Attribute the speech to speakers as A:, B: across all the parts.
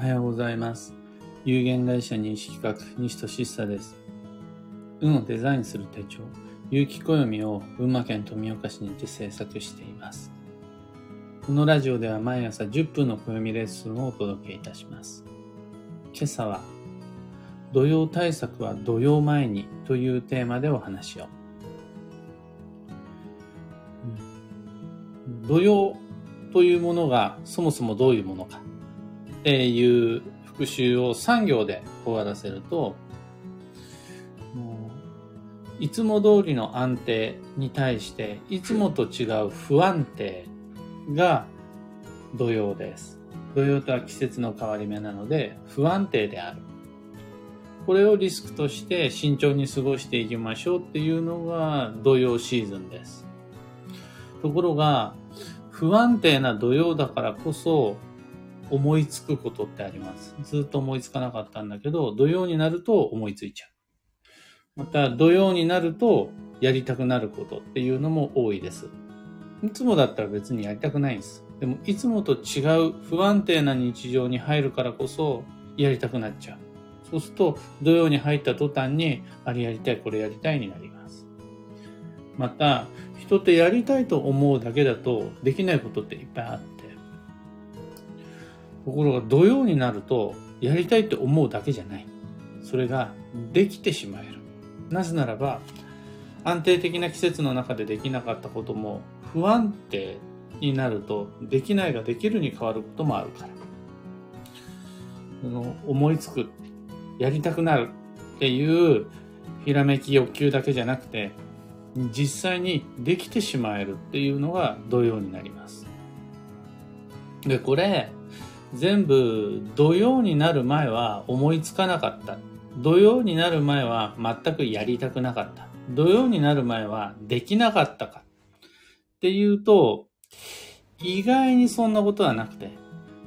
A: おはようございます。有限会社認識企画、西俊久です。運をデザインする手帳、有機暦を群馬県富岡市にて制作しています。このラジオでは毎朝10分の暦レッスンをお届けいたします。今朝は、土曜対策は土曜前にというテーマでお話を。土曜というものがそもそもどういうものかっていう復習を3行で終わらせると、いつも通りの安定に対して、いつもと違う不安定が土曜です。土曜とは季節の変わり目なので、不安定である。これをリスクとして慎重に過ごしていきましょうっていうのが土曜シーズンです。ところが、不安定な土曜だからこそ思いつくことってあります。ずっと思いつかなかったんだけど、土曜になると思いついちゃう。また、土曜になるとやりたくなることっていうのも多いです。いつもだったら別にやりたくないんです。でも、いつもと違う不安定な日常に入るからこそやりたくなっちゃう。そうすると、土曜に入った途端に、あれやりたい、これやりたいになります。また、人ってやりたいと思うだけだとできないことっていっぱいあって。ところが土曜になるとやりたいって思うだけじゃない。それができてしまえる。なぜならば安定的な季節の中でできなかったことも不安定になるとできないができるに変わることもあるから。の思いつく、やりたくなるっていうひらめき欲求だけじゃなくて実際にできてしまえるっていうのが土曜になります。で、これ、全部土曜になる前は思いつかなかった。土曜になる前は全くやりたくなかった。土曜になる前はできなかったか。っていうと、意外にそんなことはなくて、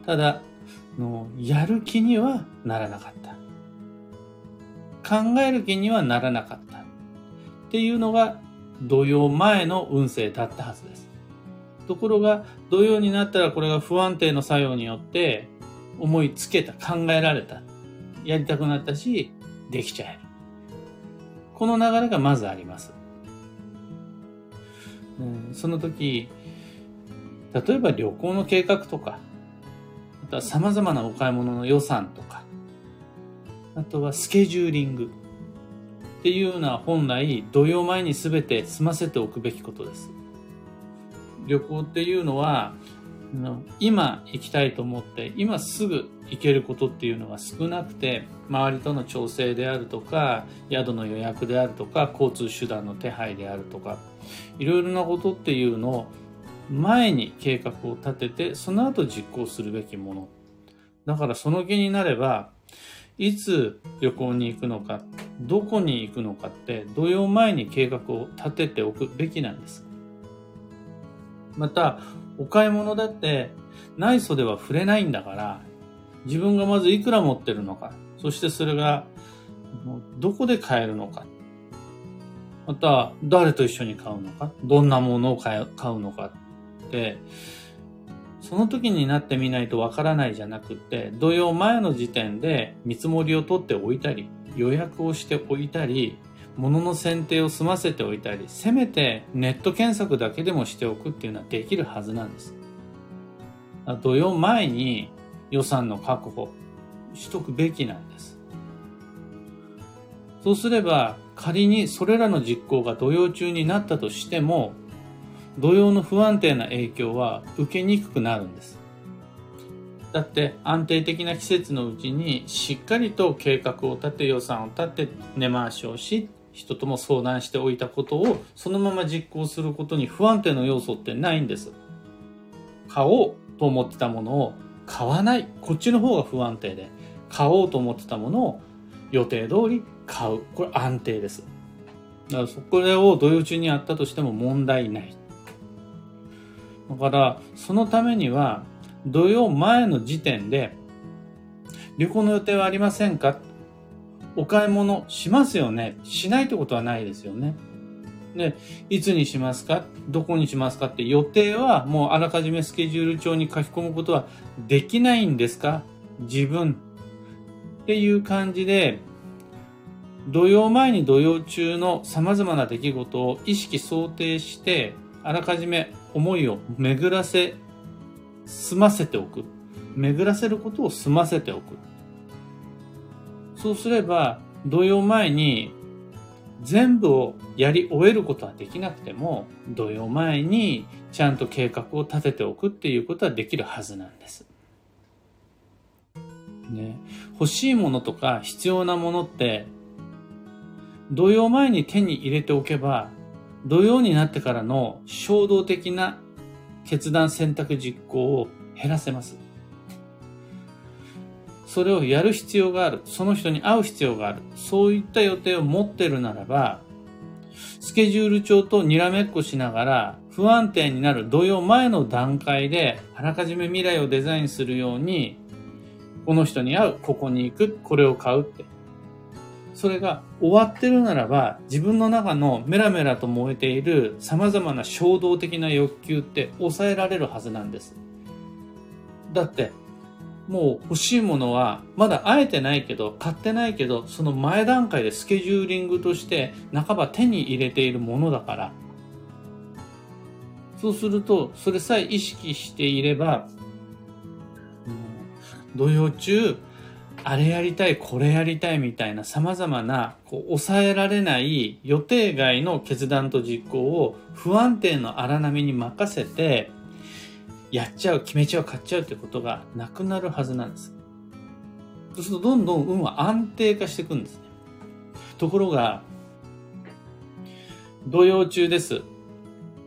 A: ただ、のやる気にはならなかった。考える気にはならなかった。っていうのが土曜前の運勢だったはずです。ところが、土曜になったらこれが不安定の作用によって思いつけた、考えられた、やりたくなったし、できちゃえる。この流れがまずあります。うん、その時、例えば旅行の計画とか、あとは様々なお買い物の予算とか、あとはスケジューリング。っていうのは本来土曜前に全て済ませておくべきことです。旅行っていうのは今行きたいと思って今すぐ行けることっていうのが少なくて周りとの調整であるとか宿の予約であるとか交通手段の手配であるとかいろいろなことっていうのを前に計画を立ててその後実行するべきものだからその気になればいつ旅行に行くのかどこに行くのかって土曜前に計画を立てておくべきなんです。また、お買い物だって内装では触れないんだから、自分がまずいくら持ってるのか、そしてそれがどこで買えるのか、また誰と一緒に買うのか、どんなものを買うのかって、その時になってみないとわからないじゃなくて、土曜前の時点で見積もりを取っておいたり、予約をしておいたり、物の選定を済ませておいたり、せめてネット検索だけでもしておくっていうのはできるはずなんです。土曜前に予算の確保しとくべきなんです。そうすれば、仮にそれらの実行が土曜中になったとしても、土曜の不安定な影響は受けにくくなるんです。だって安定的な季節のうちにしっかりと計画を立て予算を立て根回しをし人とも相談しておいたことをそのまま実行することに不安定の要素ってないんです。買おうと思ってたものを買わない。こっちの方が不安定で買おうと思ってたものを予定通り買う。これ安定です。だからそこれを土曜中にやったとしても問題ない。だからそのためには土曜前の時点で、旅行の予定はありませんか？お買い物しますよねしないってことはないですよね。で、いつにしますか？どこにしますかって予定はもうあらかじめスケジュール帳に書き込むことはできないんですか？自分っていう感じで、土曜前に土曜中の様々な出来事を意識想定して、あらかじめ思いを巡らせ、済ませておく。巡らせることを済ませておく。そうすれば、土曜前に全部をやり終えることはできなくても、土曜前にちゃんと計画を立てておくっていうことはできるはずなんです。ね、欲しいものとか必要なものって、土曜前に手に入れておけば、土曜になってからの衝動的な決断選択実行を減らせます。それをやる必要がある。その人に会う必要がある。そういった予定を持ってるならば、スケジュール帳とにらめっこしながら不安定になる土曜前の段階であらかじめ未来をデザインするようにこの人に会う、ここに行く、これを買うって。それが終わってるならば、自分の中のメラメラと燃えている様々な衝動的な欲求って抑えられるはずなんです。だって、もう欲しいものはまだ会えてないけど、買ってないけど、その前段階でスケジューリングとして半ば手に入れているものだから、そうすると、それさえ意識していれば、土曜中、あれやりたい、これやりたいみたいな様々な、こう、抑えられない予定外の決断と実行を不安定の荒波に任せて、やっちゃう、決めちゃう、買っちゃうってことがなくなるはずなんです。そうするとどんどん運は安定化していくんですね。ところが、土曜中です。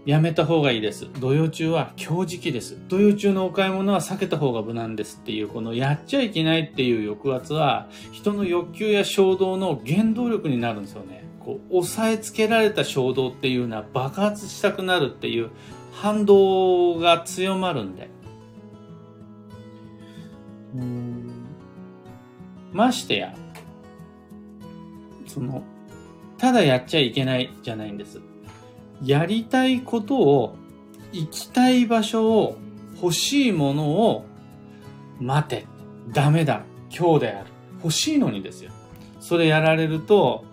A: やめた方がいいです。土曜中は強磁気です。土曜中のお買い物は避けた方が無難ですっていう、このやっちゃいけないっていう抑圧は、人の欲求や衝動の原動力になるんですよね。こう、押さえつけられた衝動っていうのは爆発したくなるっていう反動が強まるんで。うんましてや、その、ただやっちゃいけないじゃないんです。やりたいことを、行きたい場所を、欲しいものを、待て。ダメだ。今日である。欲しいのにですよ。それやられると、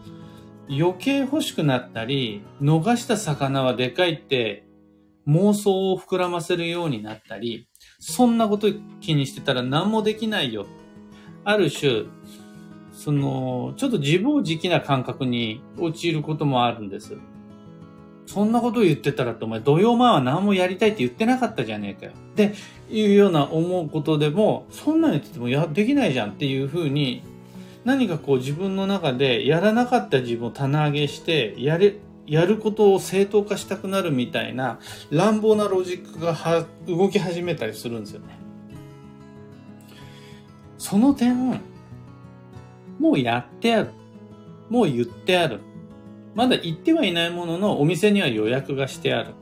A: 余計欲しくなったり、逃した魚はでかいって妄想を膨らませるようになったり、そんなこと気にしてたら何もできないよ。ある種、その、ちょっと自暴自棄な感覚に陥ることもあるんです。そんなことを言ってたらってお前土曜前は何もやりたいって言ってなかったじゃねえかよ。っていうような思うことでも、そんなに言っててもや、できないじゃんっていうふうに、何かこう自分の中でやらなかった自分を棚上げして、やれ、やることを正当化したくなるみたいな乱暴なロジックが動き始めたりするんですよね。その点、もうやってある。もう言ってある。まだ行ってはいないもののお店には予約がしてある。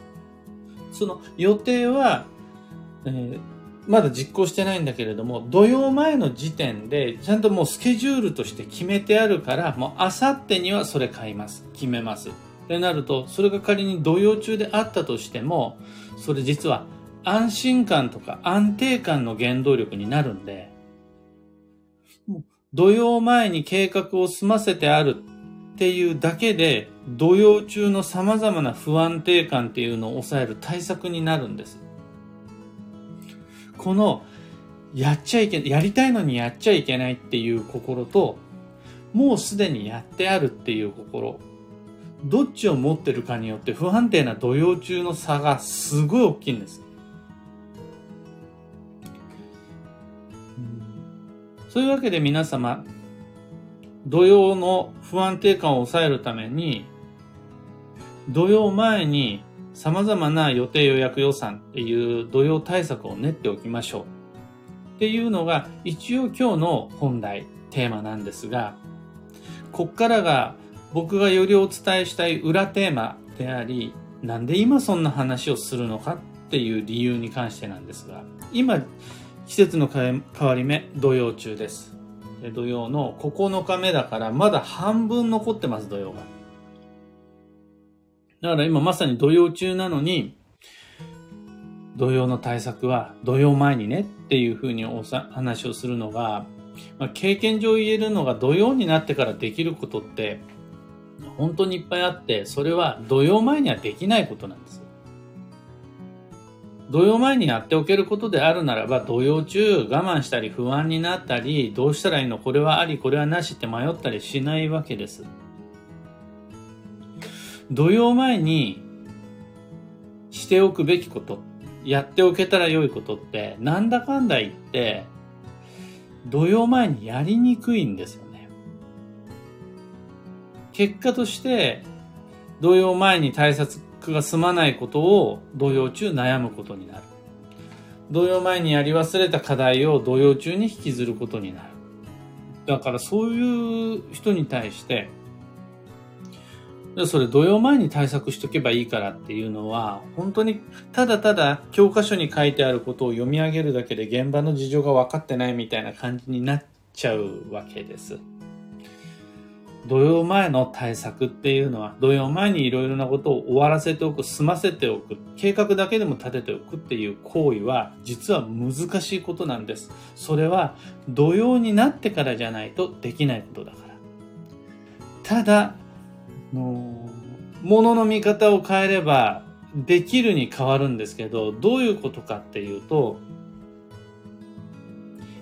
A: その予定は、えー、まだ実行してないんだけれども、土曜前の時点で、ちゃんともうスケジュールとして決めてあるから、もうあさってにはそれ買います。決めます。ってなると、それが仮に土曜中であったとしても、それ実は安心感とか安定感の原動力になるんで、土曜前に計画を済ませてあるっていうだけで、土曜中の様々な不安定感っていうのを抑える対策になるんです。この、やっちゃいけ、やりたいのにやっちゃいけないっていう心と、もうすでにやってあるっていう心、どっちを持ってるかによって不安定な土曜中の差がすごい大きいんです。そういうわけで皆様、土曜の不安定感を抑えるために、土曜前に様々な予定予約予算っていう土曜対策を練っておきましょう。っていうのが一応今日の本題、テーマなんですが、こっからが僕がよりお伝えしたい裏テーマであり、なんで今そんな話をするのかっていう理由に関してなんですが、今、季節の変わり目、土曜中です。土曜の9日目だから、まだ半分残ってます、土曜が。だから今まさに土曜中なのに、土曜の対策は土曜前にねっていうふうにおさ話をするのが、まあ、経験上言えるのが土曜になってからできることって本当にいっぱいあってそれは土曜前にはできないことなんです土曜前にやっておけることであるならば土曜中我慢したり不安になったりどうしたらいいのこれはありこれはなしって迷ったりしないわけです土曜前にしておくべきことやっておけたら良いことって、なんだかんだ言って、土曜前にやりにくいんですよ。結果として、土曜前に対策が済まないことを土曜中悩むことになる。土曜前にやり忘れた課題を土曜中に引きずることになる。だからそういう人に対して、それ土曜前に対策しとけばいいからっていうのは、本当にただただ教科書に書いてあることを読み上げるだけで現場の事情が分かってないみたいな感じになっちゃうわけです。土曜前の対策っていうのは、土曜前にいろいろなことを終わらせておく、済ませておく、計画だけでも立てておくっていう行為は、実は難しいことなんです。それは、土曜になってからじゃないとできないことだから。ただ、のものの見方を変えればできるに変わるんですけど、どういうことかっていうと、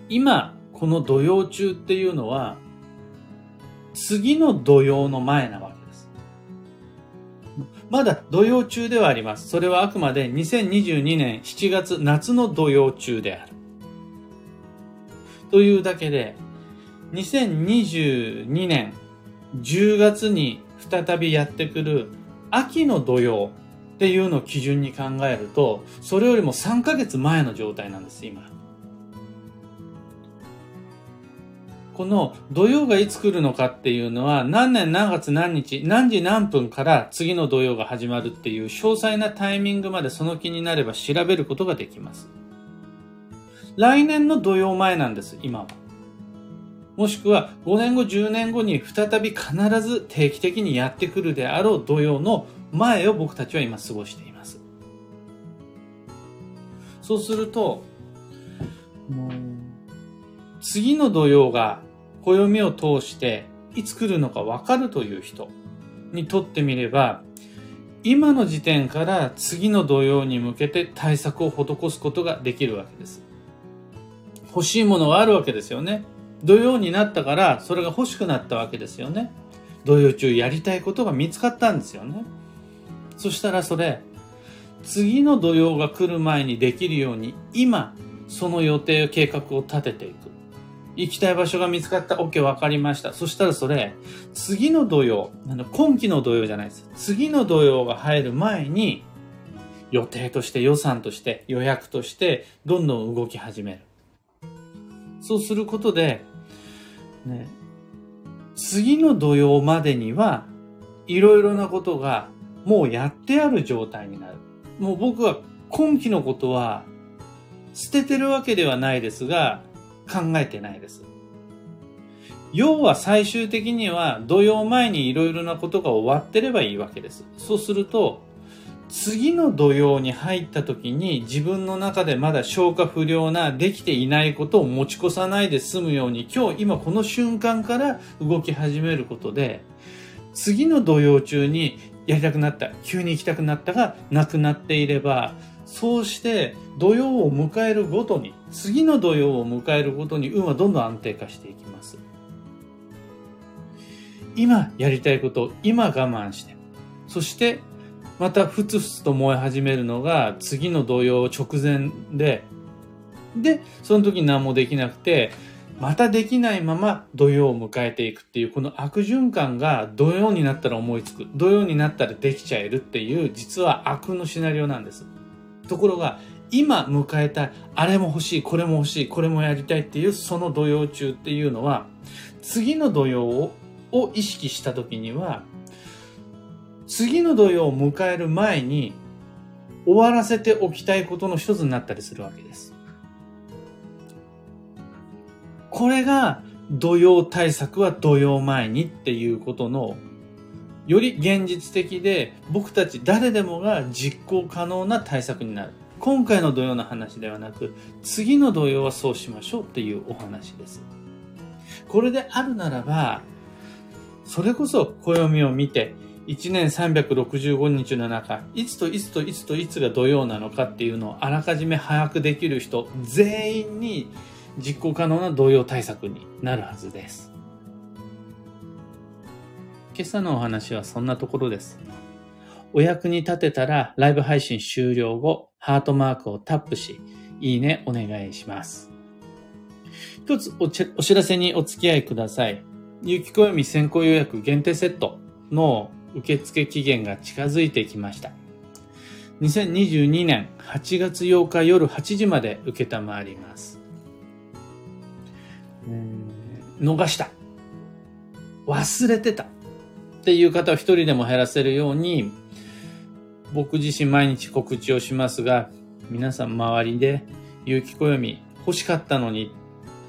A: 今、この土曜中っていうのは、次の土曜の前なわけです。まだ土曜中ではあります。それはあくまで2022年7月夏の土曜中である。というだけで、2022年10月に再びやってくる秋の土曜っていうのを基準に考えると、それよりも3ヶ月前の状態なんです、今。この土曜がいつ来るのかっていうのは何年何月何日何時何分から次の土曜が始まるっていう詳細なタイミングまでその気になれば調べることができます。来年の土曜前なんです、今は。もしくは5年後、10年後に再び必ず定期的にやってくるであろう土曜の前を僕たちは今過ごしています。そうすると、もう、次の土曜が暦を通していつ来るのかわかるという人にとってみれば、今の時点から次の土曜に向けて対策を施すことができるわけです。欲しいものがあるわけですよね。土曜になったからそれが欲しくなったわけですよね土曜中やりたいことが見つかったんですよねそしたらそれ次の土曜が来る前にできるように今その予定計画を立てていく行きたい場所が見つかった。OK 分かりました。そしたらそれ次の土曜今期の土曜じゃないです。次の土曜が入る前に予定として予算として予約としてどんどん動き始める。そうすることでね、次の土曜までには、いろいろなことがもうやってある状態になる。もう僕は今期のことは捨ててるわけではないですが、考えてないです。要は最終的には土曜前にいろいろなことが終わってればいいわけです。そうすると、次の土曜に入った時に自分の中でまだ消化不良なできていないことを持ち越さないで済むように今日今この瞬間から動き始めることで次の土曜中にやりたくなった急に行きたくなったがなくなっていればそうして土曜を迎えるごとに次の土曜を迎えるごとに運はどんどん安定化していきます今やりたいことを今我慢してそしてまたふつふつと燃え始めるのが次の土曜直前で、で、その時何もできなくて、またできないまま土曜を迎えていくっていう、この悪循環が土曜になったら思いつく、土曜になったらできちゃえるっていう、実は悪のシナリオなんです。ところが、今迎えた、あれも欲しい、これも欲しい、これもやりたいっていう、その土曜中っていうのは、次の土曜をを意識した時には、次の土曜を迎える前に終わらせておきたいことの一つになったりするわけです。これが土曜対策は土曜前にっていうことのより現実的で僕たち誰でもが実行可能な対策になる。今回の土曜の話ではなく、次の土曜はそうしましょうっていうお話です。これであるならば、それこそ暦を見て、1年365日の中、いつといつといつといつが土曜なのかっていうのをあらかじめ把握できる人全員に実行可能な土曜対策になるはずです。今朝のお話はそんなところです。お役に立てたらライブ配信終了後、ハートマークをタップし、いいねお願いします。一つお知らせにお付き合いください。有機暦先行予約限定セットの受付期限が近づいてきました。2022年8月8日夜8時まで受けたまわります。逃した。忘れてた。っていう方を一人でも減らせるように、僕自身毎日告知をしますが、皆さん周りで有機暦欲しかったのに、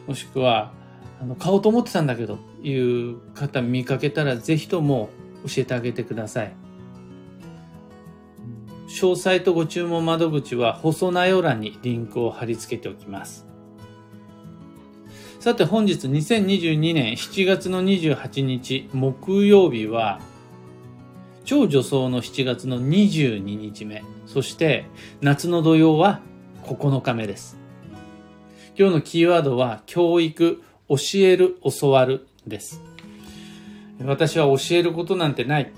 A: もしくは、あの、買おうと思ってたんだけど、いう方見かけたらぜひとも教えてあげてください。詳細とご注文窓口は細内容欄にリンクを貼り付けておきます。さて本日2022年7月の28日木曜日は超女装の7月の22日目、そして夏の土曜は9日目です。今日のキーワードは教育、教える、教わるです。私は教えることなんてない。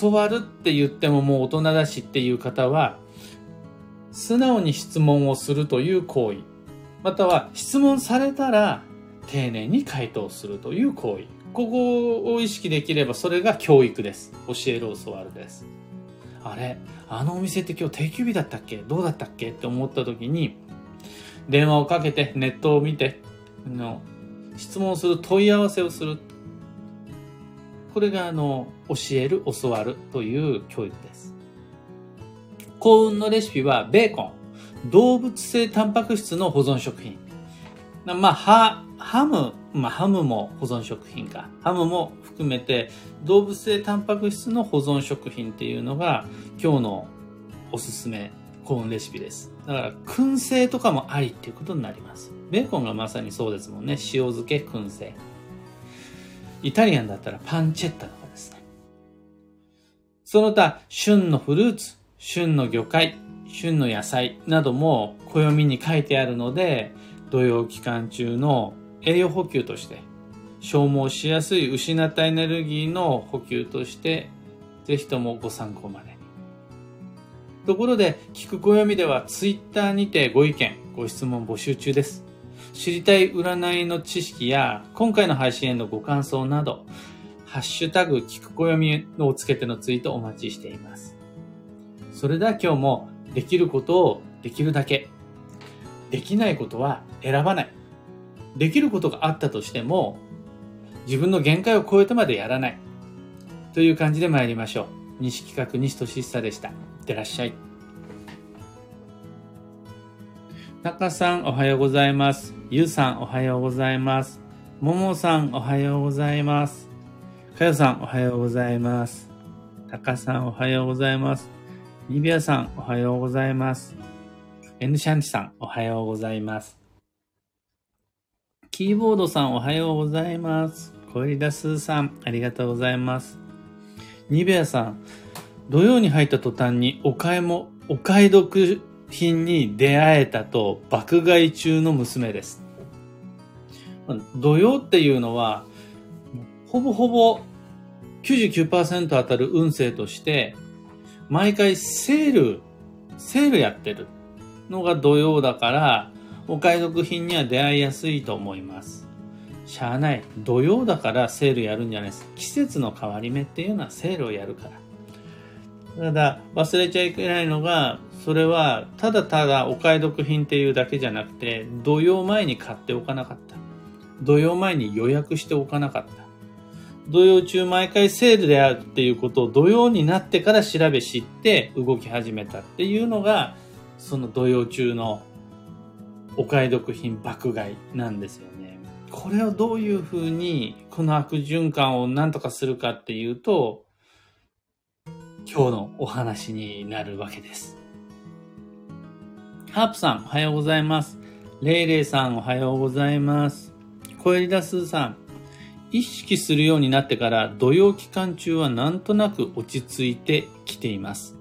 A: 教わるって言ってももう大人だしっていう方は、素直に質問をするという行為。または質問されたら丁寧に回答するという行為。ここを意識できればそれが教育です。教える教わるです。あれ？あのお店って今日定休日だったっけ？どうだったっけ？って思った時に、電話をかけて、ネットを見て、の質問する、問い合わせをする。これがあの、教える、教わるという教育です。幸運のレシピはベーコン、動物性タンパク質の保存食品。まあ、ハ、ハム、まあ、ハムも保存食品か。ハムも含めて動物性タンパク質の保存食品っていうのが今日のおすすめコーンレシピです。だから、燻製とかもありっていうことになります。ベーコンがまさにそうですもんね。塩漬け、燻製。イタリアンだったらパンチェッタとかですね。その他、旬のフルーツ、旬の魚介、旬の野菜なども暦に書いてあるので、土曜期間中の栄養補給として、消耗しやすい失ったエネルギーの補給として、ぜひともご参考までに。ところで、聞く暦ではツイッターにてご意見、ご質問募集中です。知りたい占いの知識や、今回の配信へのご感想など、ハッシュタグ聞く暦をつけてのツイートお待ちしています。それでは今日もできることをできるだけ、できないことは選ばない。できることがあったとしても、自分の限界を超えてまでやらない。という感じで参りましょう。西企画西俊久でした。いってらっしゃい。中さんおはようございます。ゆうさんおはようございます。ももさんおはようございます。かよさんおはようございます。たかさんおはようございます。ニビアさんおはようございます。エヌシャンチさんおはようございます。キーボードさんおはようございます。小リダスーさんありがとうございます。ニベアさん、土曜に入った途端にお買いも、お買い得品に出会えたと爆買い中の娘です。土曜っていうのは、ほぼほぼ99%当たる運勢として、毎回セール、セールやってるのが土曜だから、お買い得品には出会いやすいと思います。しゃあない。土曜だからセールやるんじゃないです。季節の変わり目っていうのはセールをやるから。ただ、忘れちゃいけないのが、それは、ただただお買い得品っていうだけじゃなくて、土曜前に買っておかなかった。土曜前に予約しておかなかった。土曜中毎回セールであるっていうことを土曜になってから調べ知って動き始めたっていうのが、その土曜中のお買い得品爆買いなんですよね。これをどういうふうにこの悪循環を何とかするかっていうと、今日のお話になるわけです。ハープさん、おはようございます。レイレイさん、おはようございます。小エリダスーさん、意識するようになってから土曜期間中はなんとなく落ち着いてきています。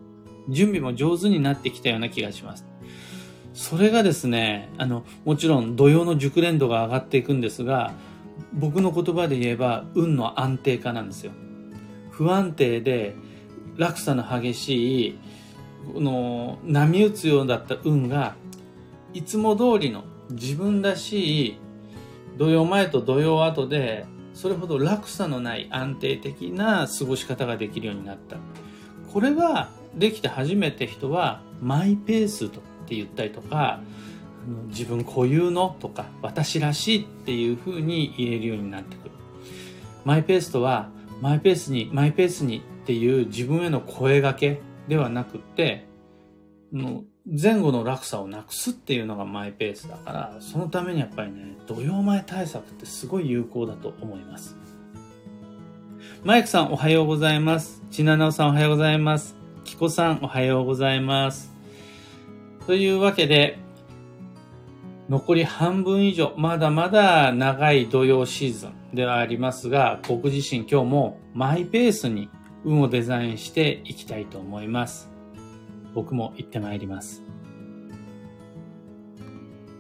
A: 準備も上手になってきたような気がします。それがですね、あの、もちろん土曜の熟練度が上がっていくんですが、僕の言葉で言えば運の安定化なんですよ。不安定で落差の激しい、この波打つようだった運が、いつも通りの自分らしい土曜前と土曜後で、それほど落差のない安定的な過ごし方ができるようになった。これができて初めて人はマイペースとって言ったりとか、自分固有のとか私らしいっていう風に言えるようになってくる。マイペースとはマイペースにマイペースにっていう自分への声掛けではなくって、前後の落差をなくすっていうのがマイペースだから、そのためにやっぱりね、土曜前対策ってすごい有効だと思います。マイクさんおはようございます。ちななおさんおはようございます。きこさんおはようございます。というわけで、残り半分以上、まだまだ長い土曜シーズンではありますが、僕自身今日もマイペースに運をデザインしていきたいと思います。僕も行ってまいります。